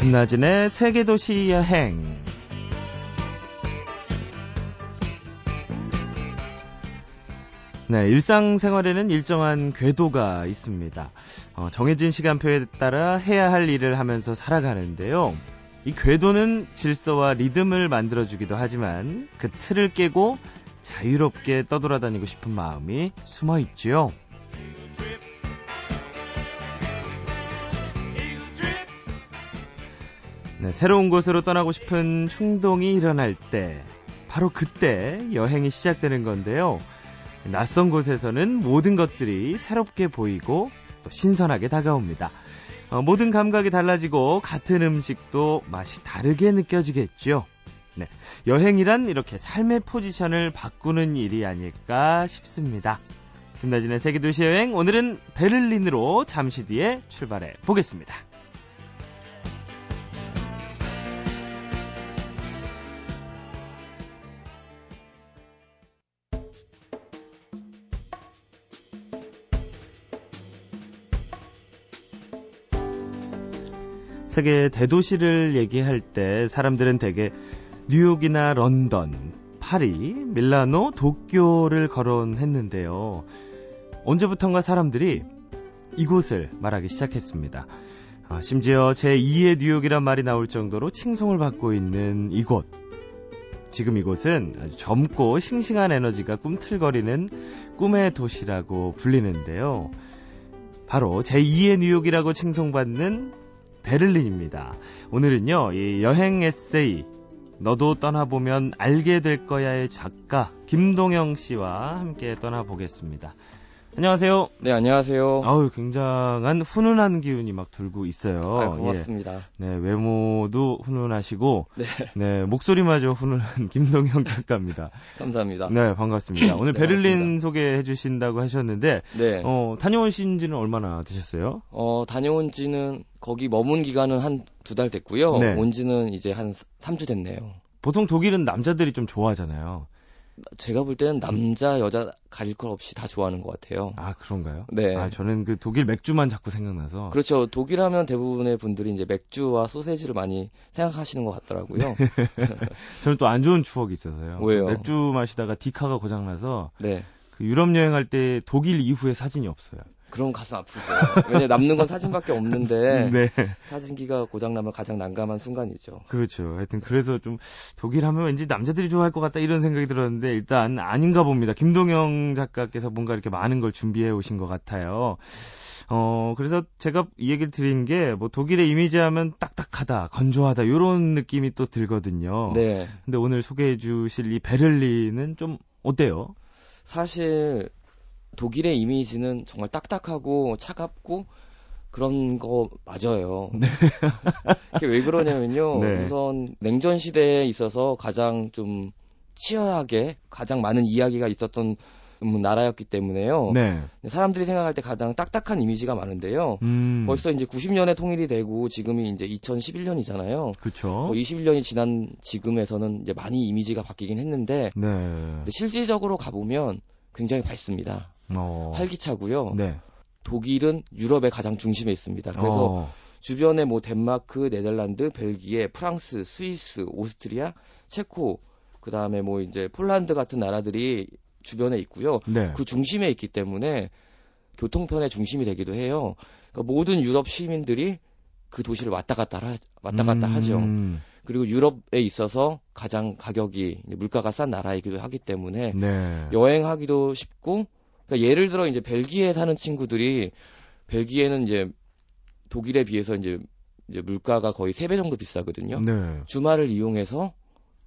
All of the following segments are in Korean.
김나진의 세계도시 여행. 네, 일상생활에는 일정한 궤도가 있습니다. 어, 정해진 시간표에 따라 해야 할 일을 하면서 살아가는데요. 이 궤도는 질서와 리듬을 만들어주기도 하지만 그 틀을 깨고 자유롭게 떠돌아다니고 싶은 마음이 숨어 있지요. 네, 새로운 곳으로 떠나고 싶은 충동이 일어날 때, 바로 그때 여행이 시작되는 건데요. 낯선 곳에서는 모든 것들이 새롭게 보이고 또 신선하게 다가옵니다. 어, 모든 감각이 달라지고 같은 음식도 맛이 다르게 느껴지겠죠. 네, 여행이란 이렇게 삶의 포지션을 바꾸는 일이 아닐까 싶습니다. 김나진의 세계도시 여행 오늘은 베를린으로 잠시 뒤에 출발해 보겠습니다. 세계 대도시를 얘기할 때 사람들은 대개 뉴욕이나 런던, 파리, 밀라노, 도쿄를 거론했는데요. 언제부턴가 사람들이 이곳을 말하기 시작했습니다. 아, 심지어 제2의 뉴욕이란 말이 나올 정도로 칭송을 받고 있는 이곳. 지금 이곳은 아주 젊고 싱싱한 에너지가 꿈틀거리는 꿈의 도시라고 불리는데요. 바로 제2의 뉴욕이라고 칭송받는 베를린입니다. 오늘은요, 이 여행 에세이, 너도 떠나보면 알게 될 거야의 작가, 김동영 씨와 함께 떠나보겠습니다. 안녕하세요. 네, 안녕하세요. 아우, 굉장한 훈훈한 기운이 막 돌고 있어요. 아, 고맙습니다. 예. 네, 외모도 훈훈하시고, 네. 네, 목소리마저 훈훈한 김동영 작가입니다. 감사합니다. 네, 반갑습니다. 오늘 네, 베를린 반갑습니다. 소개해 주신다고 하셨는데, 네. 어, 다녀오신 지는 얼마나 되셨어요? 어, 다녀온 지는 거기 머문 기간은 한 두 달 됐고요. 네. 온 지는 이제 한 3주 됐네요. 보통 독일은 남자들이 좀 좋아하잖아요. 제가 볼 때는 남자, 여자 가릴 것 없이 다 좋아하는 것 같아요. 아, 그런가요? 네. 아, 저는 그 독일 맥주만 자꾸 생각나서. 그렇죠. 독일 하면 대부분의 분들이 이제 맥주와 소세지를 많이 생각하시는 것 같더라고요. 저는 또 안 좋은 추억이 있어서요. 왜요? 맥주 마시다가 디카가 고장나서 네. 그 유럽 여행할 때 독일 이후에 사진이 없어요. 그럼 가슴 아프죠. 왜냐 남는 건 사진밖에 없는데 네. 사진기가 고장나면 가장 난감한 순간이죠. 그렇죠. 하여튼 그래서 좀 독일 하면 왠지 남자들이 좋아할 것 같다 이런 생각이 들었는데 일단 아닌가 봅니다. 김동영 작가께서 뭔가 이렇게 많은 걸 준비해 오신 것 같아요. 어, 그래서 제가 이 얘기를 드린 게 뭐 독일의 이미지 하면 딱딱하다, 건조하다 이런 느낌이 또 들거든요. 네. 근데 오늘 소개해 주실 이 베를린은 좀 어때요? 사실 독일의 이미지는 정말 딱딱하고 차갑고 그런 거 맞아요. 그게 왜 그러냐면요. 네. 우선 냉전 시대에 있어서 가장 좀 치열하게 가장 많은 이야기가 있었던 음, 나라였기 때문에요. 네. 사람들이 생각할 때 가장 딱딱한 이미지가 많은데요. 음. 벌써 이제 90년에 통일이 되고 지금이 이제 2011년이잖아요. 그렇죠. 뭐 21년이 지난 지금에서는 이제 많이 이미지가 바뀌긴 했는데 네. 실질적으로 가보면 굉장히 밝습니다. 어. 활기차고요. 네. 독일은 유럽의 가장 중심에 있습니다. 그래서 어. 주변에 뭐 덴마크, 네덜란드, 벨기에, 프랑스, 스위스, 오스트리아, 체코, 그 다음에 뭐 이제 폴란드 같은 나라들이 주변에 있고요. 네. 그 중심에 있기 때문에 교통편의 중심이 되기도 해요. 그러니까 모든 유럽 시민들이 그 도시를 왔다 갔다 하, 왔다 갔다 하죠. 음. 그리고 유럽에 있어서 가장 가격이 물가가 싼 나라이기도 하기 때문에 네. 여행하기도 쉽고 그러니까 예를 들어 이제 벨기에 사는 친구들이 벨기에는 이제 독일에 비해서 이제 이제 물가가 거의 3배 정도 비싸거든요. 네. 주말을 이용해서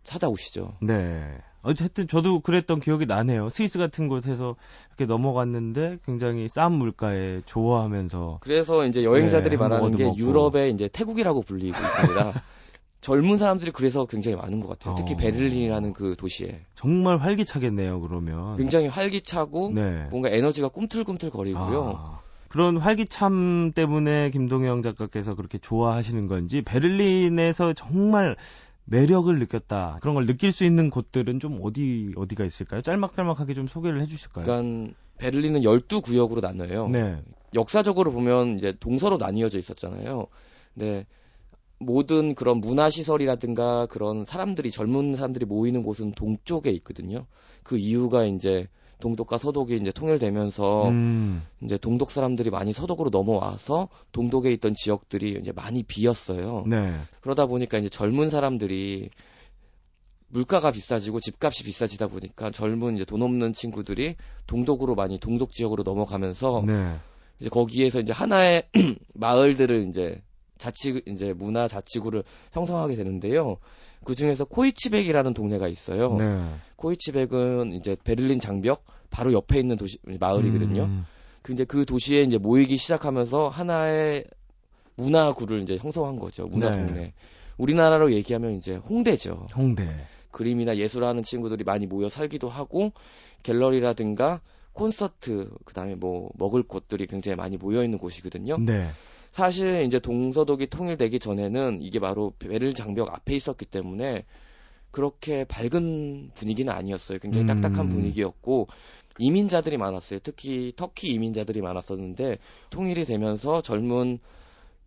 찾아오시죠. 네. 어쨌든 저도 그랬던 기억이 나네요. 스위스 같은 곳에서 이렇게 넘어갔는데 굉장히 싼 물가에 좋아하면서 그래서 이제 여행자들이 네, 말하는 게 먹고. 유럽의 이제 태국이라고 불리고 있습니다. 젊은 사람들이 그래서 굉장히 많은 것 같아요. 특히 어. 베를린이라는 그 도시에 정말 활기차겠네요. 그러면. 굉장히 활기차고 네. 뭔가 에너지가 꿈틀꿈틀 거리고요. 아, 그런 활기참 때문에 김동영 작가께서 그렇게 좋아하시는 건지 베를린에서 정말 매력을 느꼈다. 그런 걸 느낄 수 있는 곳들은 좀 어디 어디가 있을까요? 짤막짤막하게 좀 소개를 해 주실까요? 그러니까 베를린은 12구역으로 나눠요. 네. 역사적으로 보면 이제 동서로 나뉘어져 있었잖아요. 근데 모든 그런 문화시설이라든가 그런 사람들이 젊은 사람들이 모이는 곳은 동쪽에 있거든요. 그 이유가 이제 동독과 서독이 이제 통일되면서 음. 이제 동독 사람들이 많이 서독으로 넘어와서 동독에 있던 지역들이 이제 많이 비었어요. 네. 그러다 보니까 이제 젊은 사람들이 물가가 비싸지고 집값이 비싸지다 보니까 젊은 이제 돈 없는 친구들이 동독으로 많이 동독 지역으로 넘어가면서 네. 이제 거기에서 이제 하나의 마을들을 이제 자치 이제 문화 자치구를 형성하게 되는데요. 그 중에서 코이치백이라는 동네가 있어요. 네. 코이치백은 이제 베를린 장벽 바로 옆에 있는 도시 마을이거든요. 음. 그 이제 그 도시에 이제 모이기 시작하면서 하나의 문화구를 이제 형성한 거죠. 문화 네. 동네. 우리나라로 얘기하면 이제 홍대죠. 홍대. 그림이나 예술하는 친구들이 많이 모여 살기도 하고 갤러리라든가 콘서트 그다음에 뭐 먹을 곳들이 굉장히 많이 모여 있는 곳이거든요. 네. 사실 이제 동서독이 통일되기 전에는 이게 바로 베를린 장벽 앞에 있었기 때문에 그렇게 밝은 분위기는 아니었어요. 굉장히 딱딱한 음. 분위기였고 이민자들이 많았어요. 특히 터키 이민자들이 많았었는데 통일이 되면서 젊은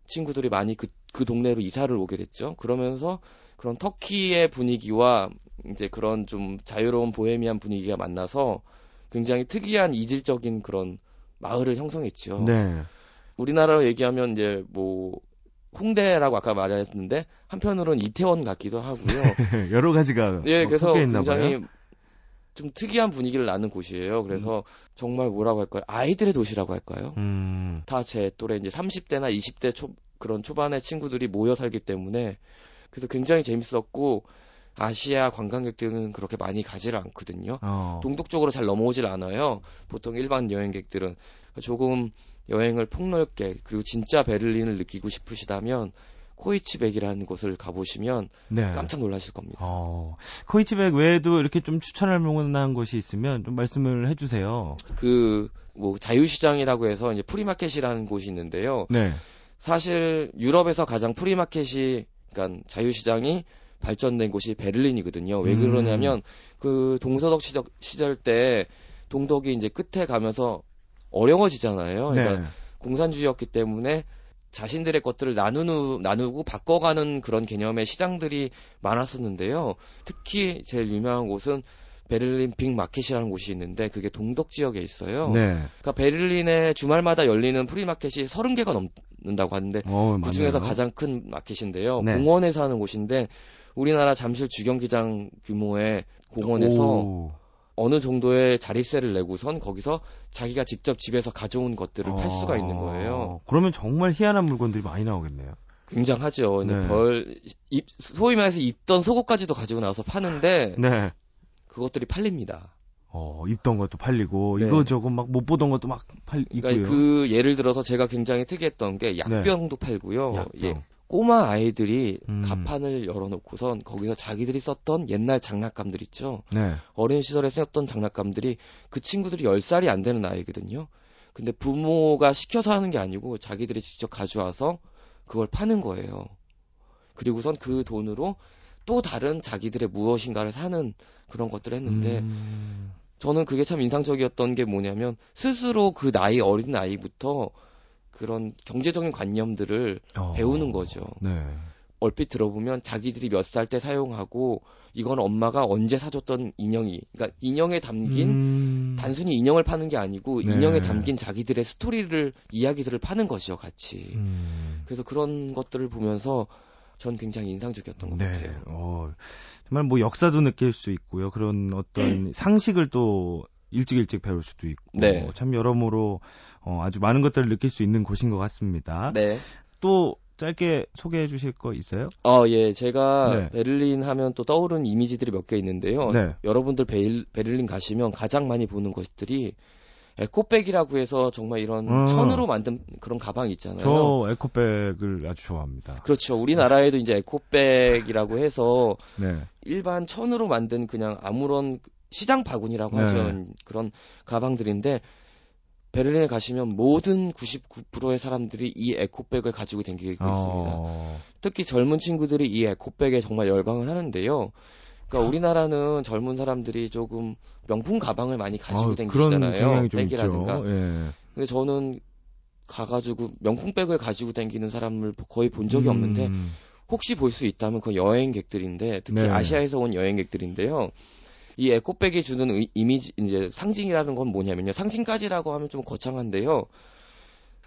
친구들이 많이 그, 그 동네로 이사를 오게 됐죠. 그러면서 그런 터키의 분위기와 이제 그런 좀 자유로운 보헤미안 분위기가 만나서 굉장히 특이한 이질적인 그런 마을을 형성했죠. 네. 우리나라로 얘기하면 이제 뭐 홍대라고 아까 말했는데 한편으로는 이태원 같기도 하고요. 여러 가지가 예, 그래서 굉장히 봐요? 좀 특이한 분위기를 나는 곳이에요. 그래서 음. 정말 뭐라고 할까요? 아이들의 도시라고 할까요? 음. 다제 또래 이제 30대나 20대 초 그런 초반의 친구들이 모여 살기 때문에 그래서 굉장히 재밌었고 아시아 관광객들은 그렇게 많이 가지를 않거든요. 어. 동독 쪽으로 잘 넘어오질 않아요. 보통 일반 여행객들은 조금 여행을 폭넓게 그리고 진짜 베를린을 느끼고 싶으시다면 크로이츠베르크라는 곳을 가보시면 네. 깜짝 놀라실 겁니다. 어, 크로이츠베르크 외에도 이렇게 좀 추천할 만한 곳이 있으면 좀 말씀을 해주세요. 그 뭐 자유시장이라고 해서 이제 free market이라는 곳이 있는데요. 네. 사실 유럽에서 가장 free market이 그러니까 자유시장이 발전된 곳이 베를린이거든요. 왜 음. 그러냐면 음. 그 동서독 시절, 시절 때 동독이 이제 끝에 가면서 어려워지잖아요. 그러니까 네. 공산주의였기 때문에 자신들의 것들을 나누는 나누고 바꿔가는 그런 개념의 시장들이 많았었는데요. 특히 제일 유명한 곳은 베를린 빅마켓이라는 곳이 있는데 그게 동독 지역에 있어요. 네. 그러니까 베를린에 주말마다 열리는 free market이 30개가 넘는다고 하는데 어, 그 중에서 가장 큰 마켓인데요. 네. 공원에서 하는 곳인데 우리나라 잠실 주경기장 규모의 공원에서 오. 어느 정도의 자리세를 내고선 거기서 자기가 직접 집에서 가져온 것들을 어... 팔 수가 있는 거예요. 그러면 정말 희한한 물건들이 많이 나오겠네요. 굉장하죠. 네. 벌, 입, 소위 말해서 입던 속옷까지도 가지고 나와서 파는데, 네. 그것들이 팔립니다. 어, 입던 것도 팔리고, 네. 이거 저거 막 못 보던 것도 막 팔, 그러니까 그 예를 들어서 제가 굉장히 특이했던 게 약병도 네. 팔고요. 약병. 예. 꼬마 아이들이 음. 가판을 열어놓고선 거기서 자기들이 썼던 옛날 장난감들 있죠. 네. 어린 시절에 썼던 장난감들이 그 친구들이 10살이 안 되는 아이거든요. 근데 부모가 시켜서 하는 게 아니고 자기들이 직접 가져와서 그걸 파는 거예요. 그리고선 그 돈으로 또 다른 자기들의 무엇인가를 사는 그런 것들을 했는데 음. 저는 그게 참 인상적이었던 게 뭐냐면 스스로 그 나이 어린 나이부터 그런 경제적인 관념들을 어. 배우는 거죠. 네. 얼핏 들어보면 자기들이 몇 살 때 사용하고 이건 엄마가 언제 사줬던 인형이 그러니까 인형에 담긴 음... 단순히 인형을 파는 게 아니고 네. 인형에 담긴 자기들의 스토리를 이야기들을 파는 것이죠 같이 음... 그래서 그런 것들을 보면서 전 굉장히 인상적이었던 것 네. 같아요. 어, 정말 뭐 역사도 느낄 수 있고요 그런 어떤 상식을 또 일찍 일찍 배울 수도 있고 네. 참 여러모로 어, 아주 많은 것들을 느낄 수 있는 곳인 것 같습니다. 네. 또 짧게 소개해 주실 거 있어요? 어, 예. 제가 네. 베를린 하면 또 떠오르는 이미지들이 몇 개 있는데요. 네. 여러분들 베일, 베를린 가시면 가장 많이 보는 것들이 에코백이라고 해서 정말 이런 어. 천으로 만든 그런 가방 있잖아요. 저 에코백을 아주 좋아합니다. 그렇죠. 우리나라에도 이제 에코백이라고 해서 네. 일반 천으로 만든 그냥 아무런 시장 바구니라고 네. 하시는 그런 가방들인데 베를린에 가시면 모든 99%의 사람들이 이 에코백을 가지고 다니고 있습니다. 어... 특히 젊은 친구들이 이 에코백에 정말 열광을 하는데요. 그러니까 우리나라는 젊은 사람들이 조금 명품 가방을 많이 가지고 아, 다니잖아요. 백이라든가. 예. 근데 저는 가가지고 명품백을 가지고 다니는 사람을 거의 본 적이 음... 없는데 혹시 볼 수 있다면 그 여행객들인데 특히 네. 아시아에서 온 여행객들인데요. 이 에코백이 주는 의, 이미지 이제 상징이라는 건 뭐냐면요. 상징까지라고 하면 좀 거창한데요.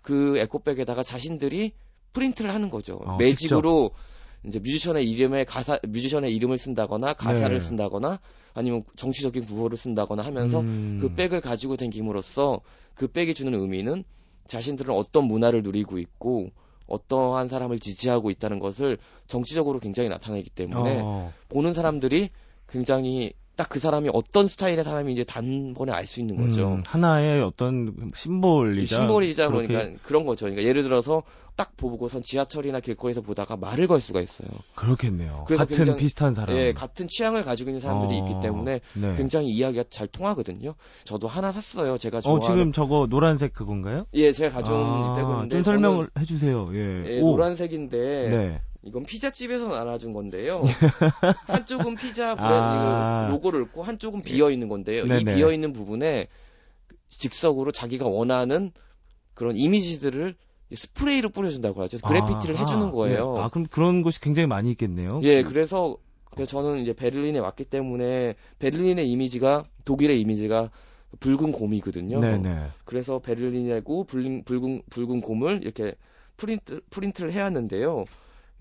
그 에코백에다가 자신들이 프린트를 하는 거죠. 어, 매직으로 직접. 이제 뮤지션의 이름에 가사 뮤지션의 이름을 쓴다거나 가사를 네. 쓴다거나 아니면 정치적인 구호를 쓴다거나 하면서 음. 그 백을 가지고 댕김으로써 그 백이 주는 의미는 자신들은 어떤 문화를 누리고 있고 어떠한 사람을 지지하고 있다는 것을 정치적으로 굉장히 나타내기 때문에 어. 보는 사람들이 굉장히 딱 그 사람이 어떤 스타일의 사람인지 단번에 알 수 있는 거죠. 음, 하나의 어떤 심볼이자 심볼이자 그렇게... 그러니까 그런 거죠. 그러니까 예를 들어서 딱 보고선 지하철이나 길거리에서 보다가 말을 걸 수가 있어요. 그렇겠네요. 같은 굉장히, 비슷한 사람. 예, 같은 취향을 가지고 있는 사람들이 어, 있기 때문에 네. 굉장히 이야기가 잘 통하거든요. 저도 하나 샀어요. 제가 좋아하는. 어, 지금 저거 노란색 그건가요? 예, 제가 가져온 아, 백인데 좀 설명을 저는, 해주세요. 예, 예 노란색인데. 네. 이건 피자집에서 나눠준 건데요. 한쪽은 피자 브랜드 아~ 로고를 읽고 한쪽은 비어 있는 건데요. 네네. 이 비어 있는 부분에 즉석으로 자기가 원하는 그런 이미지들을 스프레이를 뿌려준다고 하죠. 그래피티를 아, 해주는 거예요. 네. 아, 그럼 그런 곳이 굉장히 많이 있겠네요. 예, 그래서, 그래서 저는 이제 베를린에 왔기 때문에 베를린의 이미지가 독일의 이미지가 붉은 곰이거든요. 네네. 그래서 베를린이고 붉은 붉은 붉은 곰을 이렇게 프린트 프린트를 해왔는데요.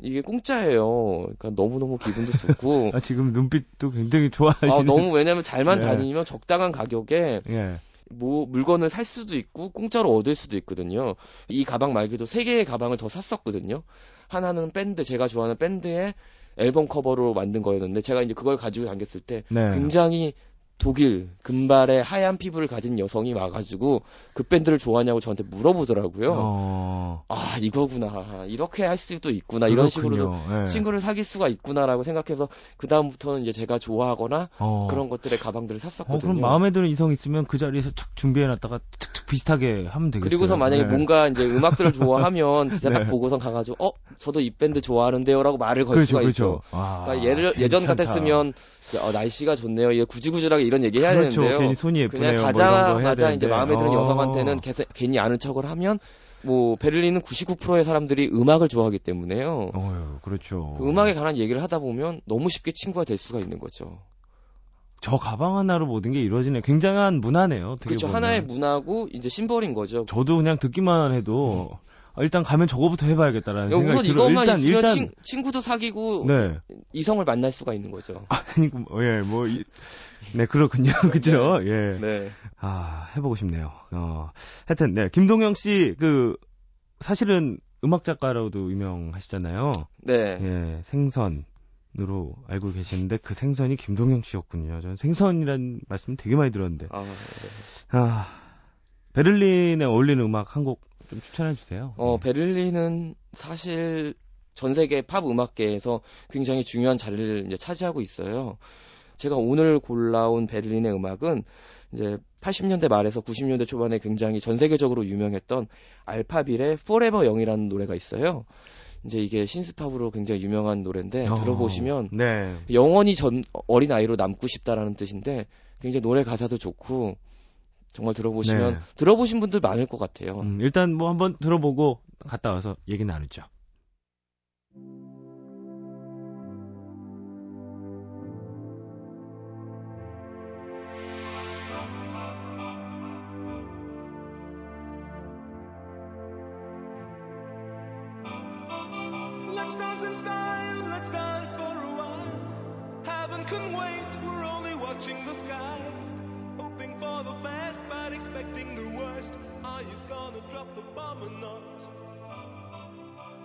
이게 공짜예요. 그러니까 너무너무 기분도 좋고. 아, 지금 눈빛도 굉장히 좋아하시는. 아, 너무 왜냐면 잘만 네. 다니면 적당한 가격에 네. 뭐 물건을 살 수도 있고 공짜로 얻을 수도 있거든요. 이 가방 말고도 세 개의 가방을 더 샀었거든요. 하나는 밴드 제가 좋아하는 밴드의 앨범 커버로 만든 거였는데 제가 이제 그걸 가지고 다녔을 때 네. 굉장히 독일 금발의 하얀 피부를 가진 여성이 와가지고 그 밴드를 좋아하냐고 저한테 물어보더라고요. 어... 아 이거구나 이렇게 할 수도 있구나 이런 식으로도 네. 친구를 사귈 수가 있구나라고 생각해서 그 다음부터는 이제 제가 좋아하거나 어... 그런 것들의 가방들을 샀었거든요. 어, 그럼 마음에 드는 이성 있으면 그 자리에서 툭 준비해놨다가 툭툭 비슷하게 하면 되겠어요. 그리고서 만약에 네. 뭔가 이제 음악들을 좋아하면 진짜 네. 딱 보고선 가가지고 어 저도 이 밴드 좋아하는데요라고 말을 걸 그렇죠, 수가 그렇죠. 있죠. 아, 그러니까 예를 예전 같았으면 어, 날씨가 좋네요. 이게 구질구질하게 이런 얘기 해야 그렇죠. 되는데요. 괜히 손이 예쁘네요. 그냥 가자마자 뭐 이제 마음에 드는 어... 여성한테는 개세, 괜히 아는 척을 하면 뭐 베를린은 99%의 사람들이 음악을 좋아하기 때문에요. 어, 그렇죠. 그 음악에 관한 얘기를 하다 보면 너무 쉽게 친구가 될 수가 있는 거죠. 저 가방 하나로 모든 게 이루어지네. 굉장한 문화네요. 그렇죠. 보면. 하나의 문화고 이제 심벌인 거죠. 저도 그냥 듣기만 해도 음. 아, 일단 가면 저거부터 해봐야겠다라는 생각이 우선 들어요. 이것만 일단, 있으면 일단... 친, 구도 사귀고 네. 이성을 만날 수가 있는 거죠. 아니, 뭐, 예, 뭐, 이, 네, 그렇군요. 그죠? 네. 예. 네. 아, 해보고 싶네요. 어, 하여튼, 네. 김동영 씨, 그, 사실은 음악 작가로도 유명하시잖아요. 네. 예, 생선 으로 알고 계시는데 그 생선이 김동영 씨였군요. 저는 생선이란 말씀 되게 많이 들었는데. 아, 네. 아 베를린에 어울리는 음악 한 곡 좀 추천해 주세요. 어, 네. 베를린은 사실 전 세계 팝 음악계에서 굉장히 중요한 자리를 이제 차지하고 있어요. 제가 오늘 골라온 베를린의 음악은 이제 80년대 말에서 90년대 초반에 굉장히 전 세계적으로 유명했던 알파빌의 Forever Young이라는 노래가 있어요. 이제 이게 신스팝으로 굉장히 유명한 노래인데 어, 들어보시면 네. 영원히 전 어린 아이로 남고 싶다라는 뜻인데 굉장히 노래 가사도 좋고 정말 들어보시면 네. 들어보신 분들 많을 것 같아요. 음, 일단 뭐 한번 들어보고 갔다 와서 얘기 나누죠. Drop the bomb or not?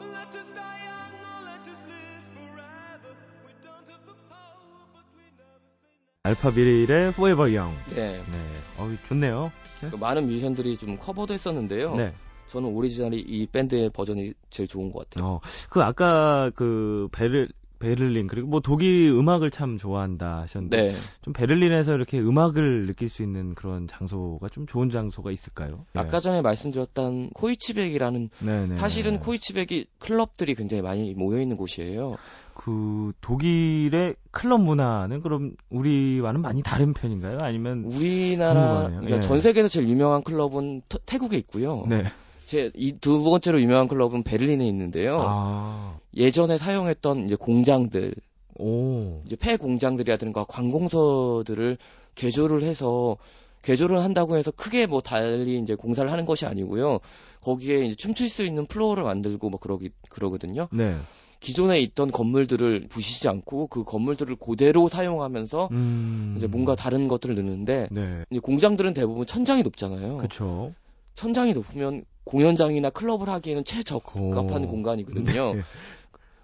Let us die young or let us live forever. We don't have the power, but we never say no. 알파비릴의 Forever Young. 네. 네. 어, 좋네요. 네? 그 많은 뮤지션들이 좀 커버도 했었는데요. 네. 저는 오리지널이 이 밴드의 버전이 제일 좋은 것 같아요. 어, 그 아까 그 베르 베를린 그리고 뭐 독일 음악을 참 좋아한다 하셨는데 네. 좀 베를린에서 이렇게 음악을 느낄 수 있는 그런 장소가 좀 좋은 장소가 있을까요? 네. 아까 전에 말씀드렸던 코이치백이라는 네네. 사실은 코이치백이 클럽들이 굉장히 많이 모여 있는 곳이에요. 그 독일의 클럽 문화는 그럼 우리와는 많이 다른 편인가요? 아니면 우리나라 그러니까 네. 전 세계에서 제일 유명한 클럽은 터, 태국에 있고요. 네. 제 이 두 번째로 유명한 클럽은 베를린에 있는데요. 아. 예전에 사용했던 이제 공장들, 오. 이제 폐 공장들이라든가 관공서들을 개조를 해서 개조를 한다고 해서 크게 뭐 달리 이제 공사를 하는 것이 아니고요. 거기에 이제 춤출 수 있는 플로어를 만들고 뭐 그러기 그러거든요. 네. 기존에 있던 건물들을 부시지 않고 그 건물들을 그대로 사용하면서 음... 이제 뭔가 다른 것들을 넣는데 네. 이제 공장들은 대부분 천장이 높잖아요. 그렇죠. 천장이 높으면 공연장이나 클럽을 하기에는 최적합한 오... 공간이거든요. 네.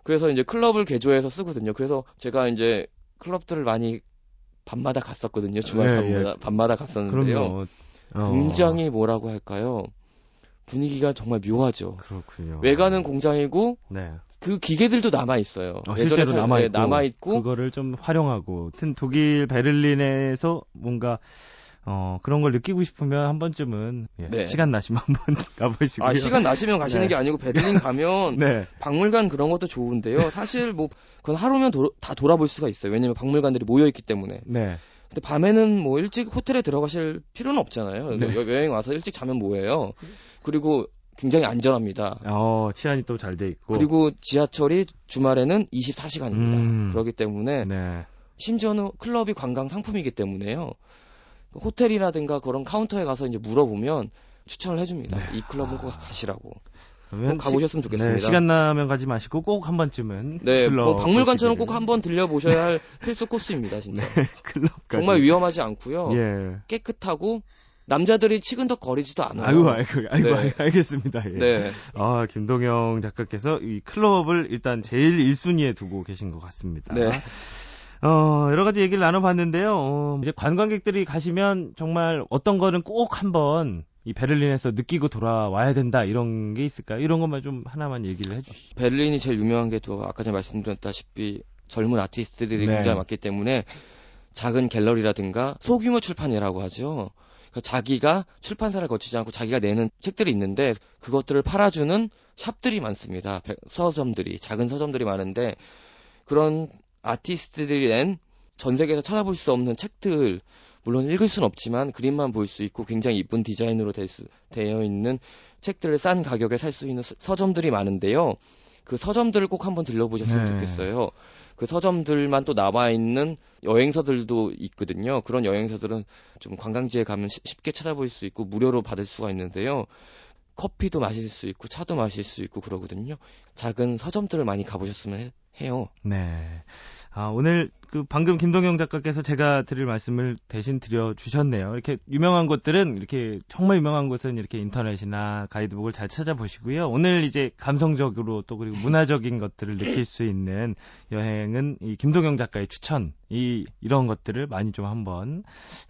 그래서 이제 클럽을 개조해서 쓰거든요. 그래서 제가 이제 클럽들을 많이 밤마다 갔었거든요. 주말 네, 밤마다, 예. 밤마다 갔었는데요. 어... 굉장히 뭐라고 할까요? 분위기가 정말 묘하죠. 그렇군요. 외관은 공장이고 네. 그 기계들도 남아 있어요. 어, 실제로 남아 있고, 남아 있고 그거를 좀 활용하고. 하여튼 독일 베를린에서 뭔가 어, 그런 걸 느끼고 싶으면 한 번쯤은 예, 네. 시간 나시면 한 번 가보시고요. 아, 시간 나시면 가시는 네. 게 아니고 베를린 가면 네. 박물관 그런 것도 좋은데요. 사실 뭐 그건 하루면 도, 다 돌아볼 수가 있어요. 왜냐면 박물관들이 모여 있기 때문에. 네. 근데 밤에는 뭐 일찍 호텔에 들어가실 필요는 없잖아요. 네. 여행 와서 일찍 자면 뭐예요. 그리고 굉장히 안전합니다. 어, 치안이 또 잘 돼 있고. 그리고 지하철이 주말에는 24시간입니다. 음. 그렇기 때문에 네. 심지어는 클럽이 관광 상품이기 때문에요. 호텔이라든가 그런 카운터에 가서 이제 물어보면 추천을 해줍니다. 네. 이 클럽은 꼭 가시라고. 꼭 가보셨으면 좋겠습니다. 네, 시간 나면 가지 마시고 꼭 한 번쯤은 네, 뭐 박물관처럼 꼭 한 번 들려 보셔야 할 필수 코스입니다, 진짜. 네. 정말 위험하지 않고요. 예. 깨끗하고 남자들이 치근덕 거리지도 않아요. 아이고, 아이고, 아이고, 네. 알겠습니다. 예. 네. 아, 김동영 작가께서 이 클럽을 일단 제일 1순위에 두고 계신 것 같습니다. 네. 어, 여러 가지 얘기를 나눠봤는데요. 어, 이제 관광객들이 가시면 정말 어떤 거는 꼭 한번 이 베를린에서 느끼고 돌아와야 된다 이런 게 있을까요? 이런 것만 좀 하나만 얘기를 해주시죠. 베를린이 제일 유명한 게 또 아까 전에 말씀드렸다시피 젊은 아티스트들이 네. 굉장히 많기 때문에 작은 갤러리라든가 소규모 출판이라고 하죠. 그러니까 자기가 출판사를 거치지 않고 자기가 내는 책들이 있는데 그것들을 팔아주는 샵들이 많습니다. 서점들이 작은 서점들이 많은데 그런 아티스트들이 낸 전 세계에서 찾아볼 수 없는 책들 물론 읽을 수는 없지만 그림만 볼 수 있고 굉장히 이쁜 디자인으로 수, 되어 있는 책들을 싼 가격에 살 수 있는 서점들이 많은데요. 그 서점들을 꼭 한번 들려보셨으면 네. 좋겠어요. 그 서점들만 또 남아 있는 여행서들도 있거든요. 그런 여행서들은 좀 관광지에 가면 쉽게 찾아볼 수 있고 무료로 받을 수가 있는데요. 커피도 마실 수 있고 차도 마실 수 있고 그러거든요. 작은 서점들을 많이 가보셨으면 해요. 네. 아, 오늘 그 방금 김동영 작가께서 제가 드릴 말씀을 대신 드려 주셨네요. 이렇게 유명한 곳들은 이렇게 정말 유명한 곳은 이렇게 인터넷이나 가이드북을 잘 찾아보시고요. 오늘 이제 감성적으로 또 그리고 문화적인 것들을 느낄 수 있는 여행은 이 김동영 작가의 추천 이 이런 것들을 많이 좀 한번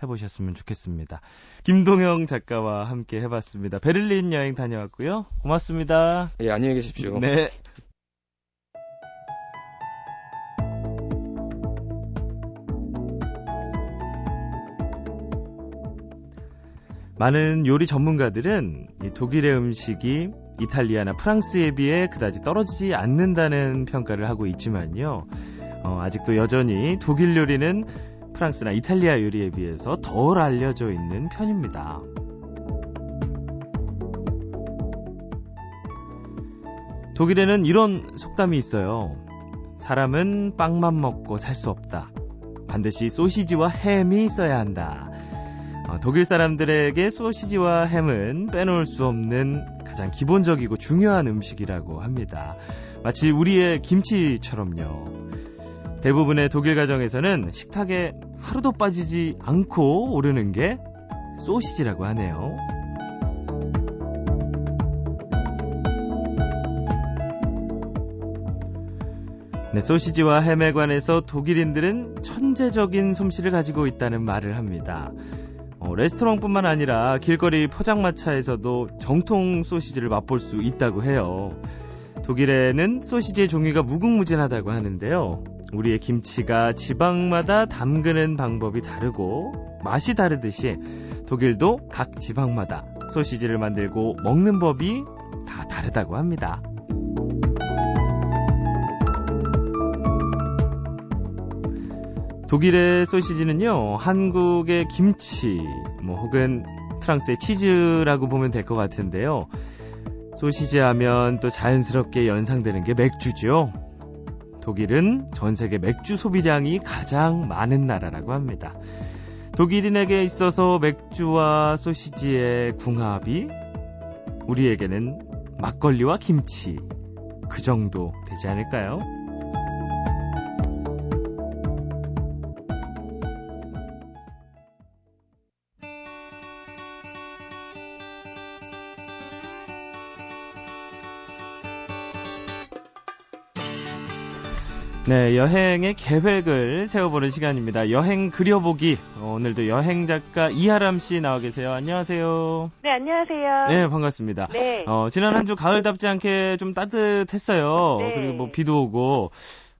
해보셨으면 좋겠습니다. 김동영 작가와 함께 해봤습니다. 베를린 여행 다녀왔고요. 고맙습니다. 예, 안녕히 계십시오. 네. 많은 요리 전문가들은 독일의 음식이 이탈리아나 프랑스에 비해 그다지 떨어지지 않는다는 평가를 하고 있지만요. 어, 아직도 여전히 독일 요리는 프랑스나 이탈리아 요리에 비해서 덜 알려져 있는 편입니다. 독일에는 이런 속담이 있어요. 사람은 빵만 먹고 살 수 없다. 반드시 소시지와 햄이 있어야 한다. 어, 독일 사람들에게 소시지와 햄은 빼놓을 수 없는 가장 기본적이고 중요한 음식이라고 합니다. 마치 우리의 김치처럼요. 대부분의 독일 가정에서는 식탁에 하루도 빠지지 않고 오르는 게 소시지라고 하네요. 네, 소시지와 햄에 관해서 독일인들은 천재적인 솜씨를 가지고 있다는 말을 합니다. 어, 레스토랑뿐만 아니라 길거리 포장마차에서도 정통 소시지를 맛볼 수 있다고 해요. 독일에는 소시지의 종류가 무궁무진하다고 하는데요. 우리의 김치가 지방마다 담그는 방법이 다르고 맛이 다르듯이 독일도 각 지방마다 소시지를 만들고 먹는 법이 다 다르다고 합니다. 독일의 소시지는요, 한국의 김치, 뭐 혹은 프랑스의 치즈라고 보면 될 것 같은데요. 소시지 하면 또 자연스럽게 연상되는 게 맥주죠. 독일은 전 세계 맥주 소비량이 가장 많은 나라라고 합니다. 독일인에게 있어서 맥주와 소시지의 궁합이 우리에게는 막걸리와 김치 그 정도 되지 않을까요? 네, 여행의 계획을 세워보는 시간입니다. 여행 그려보기. 오늘도 여행 작가 이하람 씨 나와 계세요. 안녕하세요. 네, 안녕하세요. 네, 반갑습니다. 네. 어, 지난 한 주 가을답지 않게 좀 따뜻했어요. 네. 그리고 뭐 비도 오고.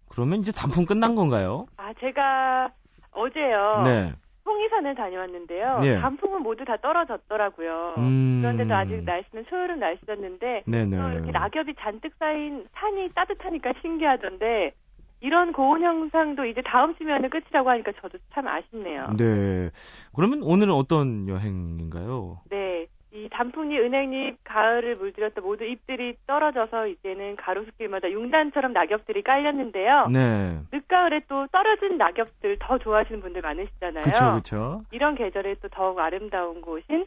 그러면 이제 단풍 끝난 건가요? 아, 제가 어제요. 네. 홍이산을 다녀왔는데요. 예. 단풍은 모두 다 떨어졌더라고요. 음... 그런데도 아직 날씨는 소요름 날씨였는데 네네. 이렇게 낙엽이 잔뜩 쌓인 산이 따뜻하니까 신기하던데 이런 고온 형상도 이제 다음 주면은 끝이라고 하니까 저도 참 아쉽네요. 네. 그러면 오늘은 어떤 여행인가요? 네. 이 단풍잎, 은행잎, 가을을 물들였던 모두 잎들이 떨어져서 이제는 가로수길마다 융단처럼 낙엽들이 깔렸는데요. 네. 늦가을에 또 떨어진 낙엽들 더 좋아하시는 분들 많으시잖아요. 그렇죠, 그렇죠. 이런 계절에 또 더욱 아름다운 곳인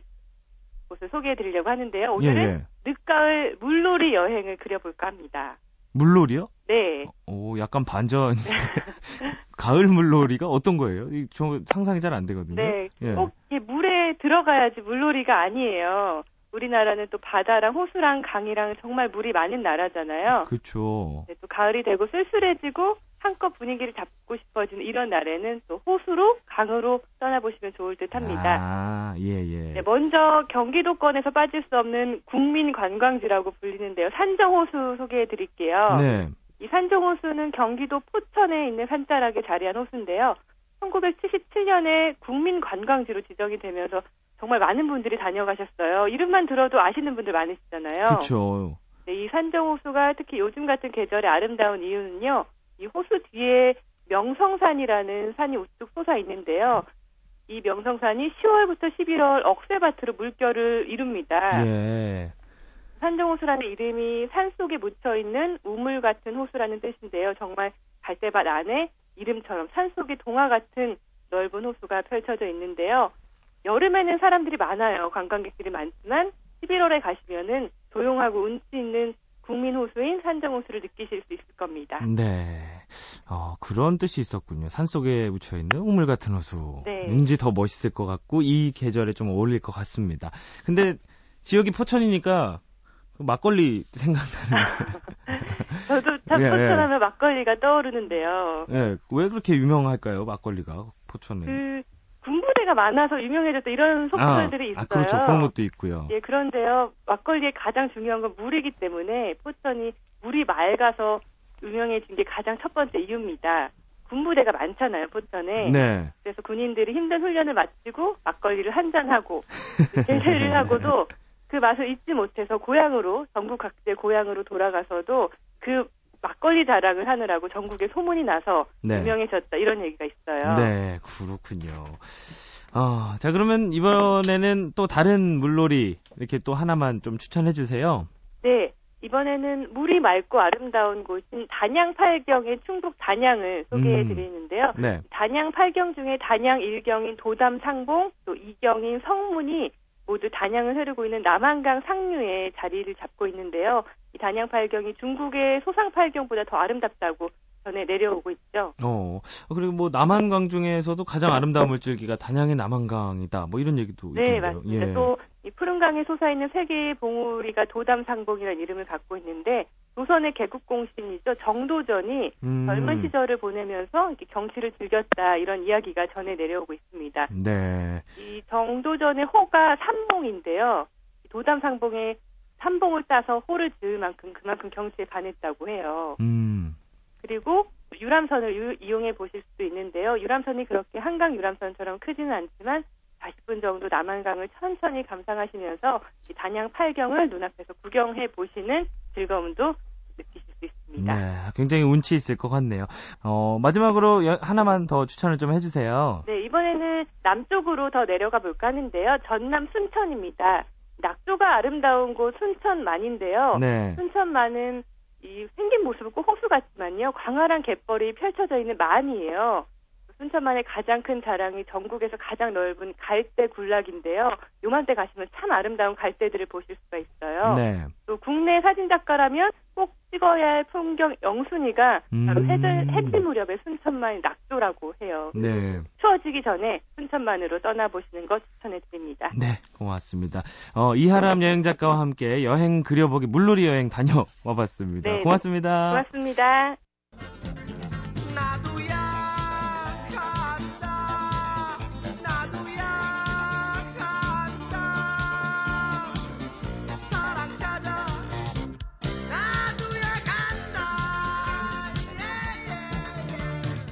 곳을 소개해드리려고 하는데요. 오늘은 예, 예. 늦가을 물놀이 여행을 그려볼까 합니다. 물놀이요? 네. 오, 약간 반전. 가을 물놀이가 어떤 거예요? 저 상상이 잘 안 되거든요. 네. 예. 꼭 물에 들어가야지 물놀이가 아니에요. 우리나라는 또 바다랑 호수랑 강이랑 정말 물이 많은 나라잖아요. 그렇죠. 네, 또 가을이 되고 쓸쓸해지고 한껏 분위기를 잡고 싶어지는 이런 날에는 또 호수로 강으로 떠나보시면 좋을 듯 합니다. 아, 예, 예. 네, 먼저 경기도권에서 빠질 수 없는 국민 관광지라고 불리는데요. 산정호수 소개해 드릴게요. 네. 이 산정호수는 경기도 포천에 있는 산자락에 자리한 호수인데요. 1977년에 국민 관광지로 지정이 되면서 정말 많은 분들이 다녀가셨어요. 이름만 들어도 아시는 분들 많으시잖아요. 그렇죠. 네, 이 산정호수가 특히 요즘 같은 계절에 아름다운 이유는요. 이 호수 뒤에 명성산이라는 산이 우뚝 솟아 있는데요. 이 명성산이 10월부터 11월 억새밭으로 물결을 이룹니다. 예. 산정호수라는 이름이 산 속에 묻혀 있는 우물 같은 호수라는 뜻인데요. 정말 갈대밭 안에 이름처럼 산 속의 동화 같은 넓은 호수가 펼쳐져 있는데요. 여름에는 사람들이 많아요. 관광객들이 많지만 11월에 가시면은 조용하고 운치 있는 국민 호수인 산정 호수를 느끼실 수 있을 겁니다. 네. 어, 그런 뜻이 있었군요. 산 속에 묻혀 있는 우물 같은 호수. 네. 왠지 더 멋있을 것 같고 이 계절에 좀 어울릴 것 같습니다. 근데 지역이 포천이니까 그 막걸리 생각나는데. 저도 참 예, 예. 포천하면 예. 막걸리가 떠오르는데요. 예, 왜 그렇게 유명할까요, 막걸리가 포천은? 그 군부대가 많아서 유명해졌다 이런 속설들이 아, 있어요. 아, 그렇죠. 그런 것도 있고요. 예, 그런데요. 막걸리의 가장 중요한 건 물이기 때문에 포천이 물이 맑아서 유명해진 게 가장 첫 번째 이유입니다. 군부대가 많잖아요, 포천에. 네. 그래서 군인들이 힘든 훈련을 마치고 막걸리를 한잔하고 제세를 하고도 그 맛을 잊지 못해서 고향으로 전국 각지의 고향으로 돌아가서도 그 막걸리 자랑을 하느라고 전국에 소문이 나서 네. 유명해졌다 이런 얘기가 있어요. 네, 그렇군요. 어, 자 그러면 이번에는 또 다른 물놀이 이렇게 또 하나만 좀 추천해 주세요. 네, 이번에는 물이 맑고 아름다운 곳인 단양 팔경의 충북 단양을 소개해 드리는데요. 음, 네. 단양 팔경 중에 단양 1경인 도담 상봉, 또 2경인 성문이 모두 단양을 흐르고 있는 남한강 상류에 자리를 잡고 있는데요. 이 단양 팔경이 중국의 소상 팔경보다 더 아름답다고 전에 내려오고 있죠. 어, 그리고 뭐 남한강 중에서도 가장 아름다운 물줄기가 단양의 남한강이다. 뭐 이런 얘기도 네, 있던데요. 맞습니다. 예. 또이 푸른 강에 솟아있는 세 개의 봉우리가 도담상봉이라는 이름을 갖고 있는데 조선의 개국공신이죠. 정도전이 음. 젊은 시절을 보내면서 이렇게 경치를 즐겼다 이런 이야기가 전해 내려오고 있습니다. 네. 이 정도전의 호가 삼봉인데요. 도담상봉에 삼봉을 따서 호를 지을 만큼 그만큼 경치에 반했다고 해요. 음. 그리고 유람선을 유, 이용해 보실 수도 있는데요. 유람선이 그렇게 한강 유람선처럼 크지는 않지만 40분 정도 남한강을 천천히 감상하시면서 단양 팔경을 눈앞에서 구경해 보시는 즐거움도 느끼실 수 있습니다. 네, 굉장히 운치 있을 것 같네요. 어, 마지막으로 하나만 더 추천을 좀 해주세요. 네, 이번에는 남쪽으로 더 내려가 볼까 하는데요. 전남 순천입니다. 낙조가 아름다운 곳 순천만인데요. 네. 순천만은 이 생긴 모습은 꼭 호수 같지만요. 광활한 갯벌이 펼쳐져 있는 만이에요. 순천만의 가장 큰 자랑이 전국에서 가장 넓은 갈대 군락인데요. 요맘때 가시면 참 아름다운 갈대들을 보실 수가 있어요. 네. 또 국내 사진 작가라면 꼭 찍어야 할 풍경 영순이가 바로 음. 해질, 해질 무렵의 순천만 낙조라고 해요. 네. 추워지기 전에 순천만으로 떠나보시는 것 추천해드립니다. 네, 고맙습니다. 어, 이하람 여행 작가와 함께 여행 그려보기 물놀이 여행 다녀와봤습니다. 네, 고맙습니다. 고맙습니다.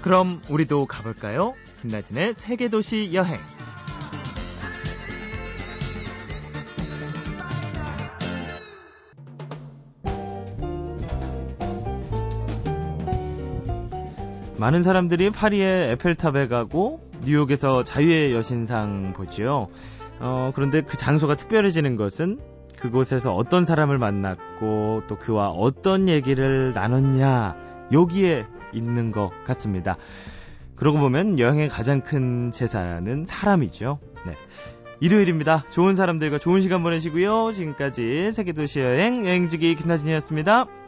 그럼 우리도 가볼까요? 김나진의 세계도시 여행. 많은 사람들이 파리의 에펠탑에 가고 뉴욕에서 자유의 여신상 보지요. 어, 그런데 그 장소가 특별해지는 것은 그곳에서 어떤 사람을 만났고 또 그와 어떤 얘기를 나눴냐 여기에 있는 것 같습니다. 그러고 보면 여행의 가장 큰 재산은 사람이죠. 네. 일요일입니다. 좋은 사람들과 좋은 시간 보내시고요. 지금까지 세계도시 여행 여행지기 김나진이었습니다.